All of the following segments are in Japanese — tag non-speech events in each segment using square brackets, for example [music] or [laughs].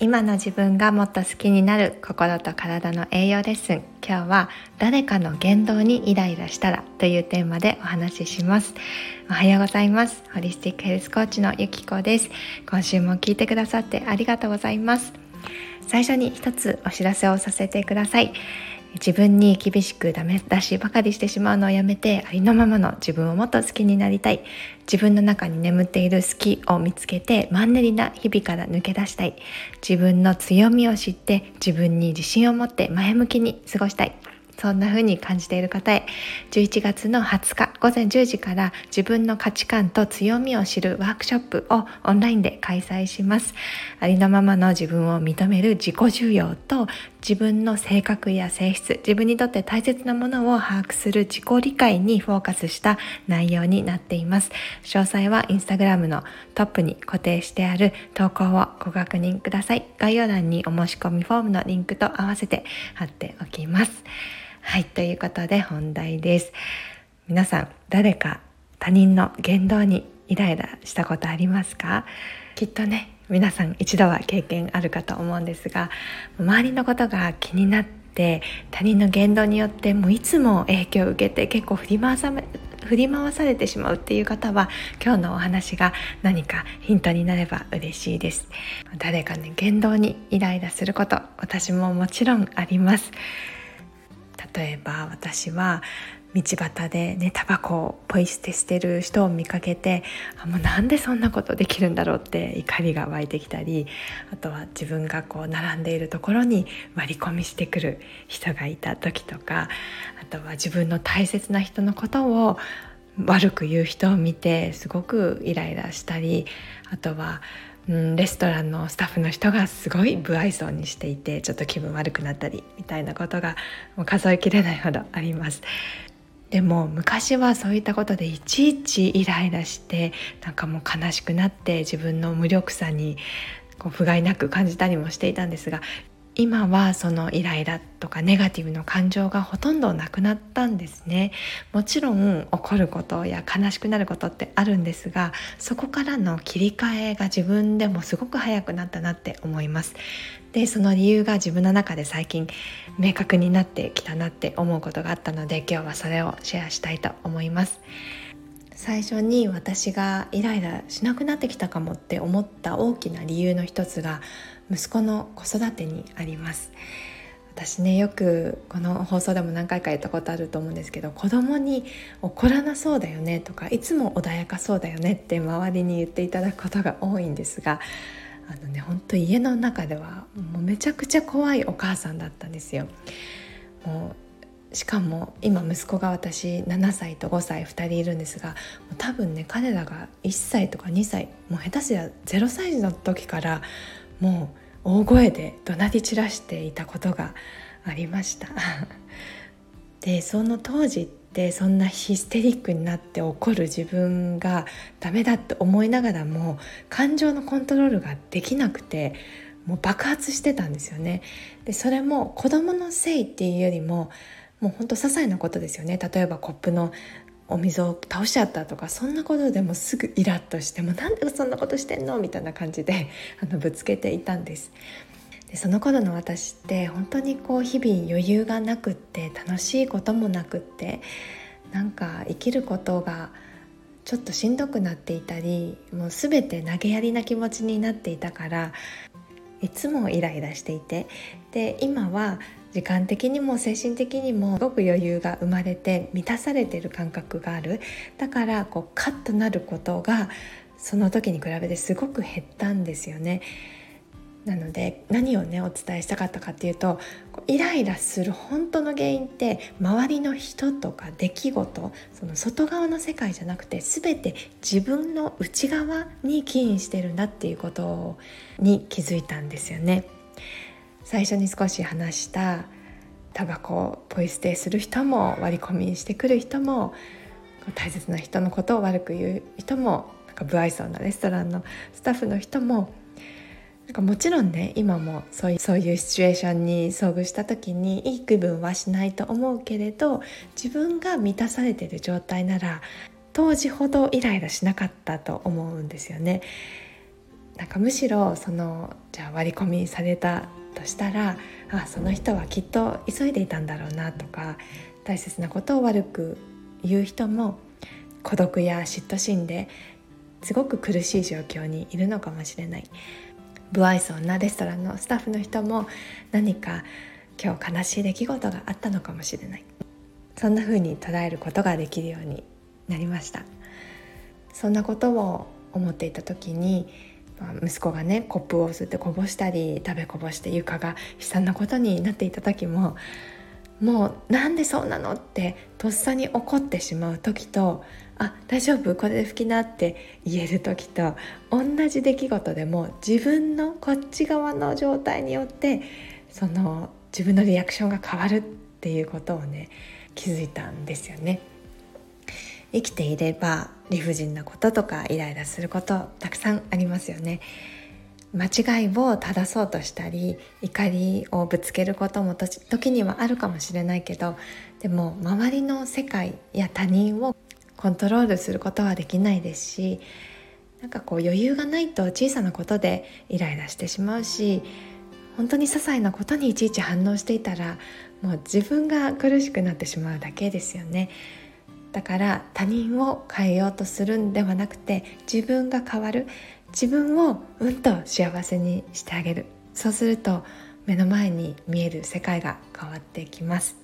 今の自分がもっと好きになる心と体の栄養レッスン今日は誰かの言動にイライラしたらというテーマでお話しします。おはようございます。ホリスティックヘルスコーチのゆきこです。今週も聞いてくださってありがとうございます。最初に一つお知らせをさせてください。自分に厳しくダメ出しばかりしてしまうのをやめてありのままの自分をもっと好きになりたい。自分の中に眠っている好きを見つけてマンネリな日々から抜け出したい。自分の強みを知って自分に自信を持って前向きに過ごしたい。そんな風に感じている方へ。11月の20日午前10時から自分の価値観と強みを知るワークショップをオンラインで開催します。ありのままの自分を認める自己重要と自分の性格や性質自分にとって大切なものを把握する自己理解にフォーカスした内容になっています。詳細はインスタグラムのトップに固定してある投稿をご確認ください。概要欄にお申し込みフォームのリンクと合わせて貼っておきます。はい、ということで本題です。皆さん、誰か他人の言動にイライラしたことありますか？きっとね、皆さん一度は経験あるかと思うんですが、周りのことが気になって他人の言動によってもういつも影響を受けて結構振り回さ振り回されてしまうっていう方は今日のお話が何かヒントになれば嬉しいです。誰かね言動にイライラすること私ももちろんあります。例えば私は道端でねタバコをポイ捨てしてる人を見かけてあもうなんでそんなことできるんだろうって怒りが湧いてきたりあとは自分がこう並んでいるところに割り込みしてくる人がいた時とかあとは自分の大切な人のことを悪く言う人を見てすごくイライラしたりあとはうん、レストランのスタッフの人がすごい不愛想にしていてちょっと気分悪くなったりみたいなことがもう数えきれないほどあります。[laughs] でも昔はそういったことでいちいちイライラしてなんかもう悲しくなって自分の無力さにこう不甲斐なく感じたりもしていたんですが今はそのイライラとかネガティブの感情がほとんどなくなったんですね。もちろん怒ることや悲しくなることってあるんですがそこからの切り替えが自分でもすごく早くなったなって思います。でその理由が自分の中で最近明確になってきたなって思うことがあったので今日はそれをシェアしたいと思います。最初に私がイライラしなくなってきたかもって思った大きな理由の一つが息子の子育てにあります私ねよくこの放送でも何回か言ったことあると思うんですけど子供に怒らなそうだよねとかいつも穏やかそうだよねって周りに言っていただくことが多いんですがあのね本当家の中ではもうめちゃくちゃ怖いお母さんだったんですよ。もうしかも今息子が私7歳と5歳2人いるんですが多分ね彼らが1歳とか2歳もう下手すりゃ0歳児の時からもう大声で怒鳴り散らしていたことがありました。[laughs] でその当時ってそんなヒステリックになって怒る自分がダメだって思いながらも感情のコントロールができなくてもう爆発してたんですよね。でそれも子供のせいっていうよりももうほんと些細なことですよね。例えばコップのお水を倒しちゃったとかそんなことでもすぐイラッとしてもなんでそんなことしてんの？みたいな感じで [laughs] あのぶつけていたんです。でその頃の私って本当にこう日々余裕がなくって楽しいこともなくってなんか生きることがちょっとしんどくなっていたりもう全て投げやりな気持ちになっていたからいつもイライラしていてで今は時間的にも精神的にもすごく余裕が生まれて満たされてる感覚があるだからこうカッとなることがその時に比べてすごく減ったんですよね。なので何をねお伝えしたかったかっていうとイライラする本当の原因って周りの人とか出来事その外側の世界じゃなくて全て自分の内側に起因してるんだっていうことに気づいたんですよね。最初に少し話したタバコをポイ捨てする人も割り込みしてくる人も大切な人のことを悪く言う人もなんか不愛想なレストランのスタッフの人もなんかもちろんね今もそういうそういうシチュエーションに遭遇した時にいい気分はしないと思うけれど自分が満たされてる状態なら当時ほどイライラしなかったと思うんですよね。なんかむしろそのじゃあ割り込みされたとしたらあその人はきっと急いでいたんだろうなとか大切なことを悪く言う人も孤独や嫉妬心ですごく苦しい状況にいるのかもしれない。不愛想なレストランのスタッフの人も何か今日悲しい出来事があったのかもしれない。そんな風に捉えることができるようになりました。そんなことを思っていた時に息子がねコップを吸ってこぼしたり食べこぼして床が悲惨なことになっていた時ももうなんでそうなのってとっさに怒ってしまう時とあ大丈夫？これで拭きなって言える時と同じ出来事でも自分のこっち側の状態によってその自分のリアクションが変わるっていうことをね気づいたんですよね。生きていれば理不尽なこととかイライラすることたくさんありますよね。間違いを正そうとしたり怒りをぶつけることも時にはあるかもしれないけどでも周りの世界や他人をコントロールすることはできないですしなんかこう余裕がないと小さなことでイライラしてしまうし本当に些細なことにいちいち反応していたらもう自分が苦しくなってしまうだけですよねだから他人を変えようとするんではなくて自分が変わる自分をうんと幸せにしてあげる。そうすると目の前に見える世界が変わってきます。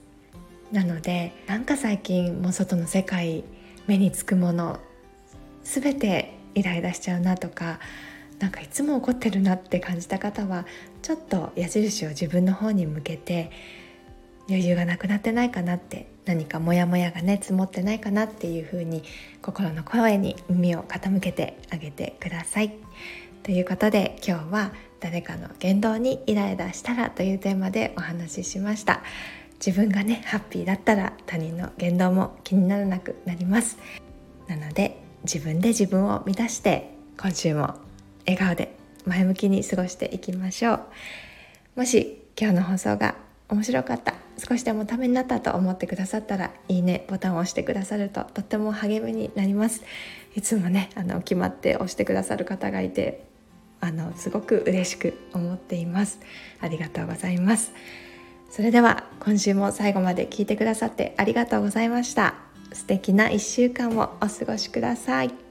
なのでなんか最近もう外の世界目につくもの全てイライラしちゃうなとかなんかいつも怒ってるなって感じた方はちょっと矢印を自分の方に向けて余裕がなくなってないかなって何かモヤモヤがね積もってないかなっていう風に心の声に耳を傾けてあげてください。ということで今日は誰かの言動にイライラしたらというテーマでお話ししました。自分がねハッピーだったら他人の言動も気にならなくなりますなので自分で自分を満たして今週も笑顔で前向きに過ごしていきましょうもし今日の放送が面白かった。少しでもためになったと思ってくださったらいいね。ボタンを押してくださるととっても励みになります。いつもねあの決まって押してくださる方がいてあのすごく嬉しく思っています。ありがとうございます。それでは今週も最後まで聞いてくださってありがとうございました。素敵な1週間をお過ごしください。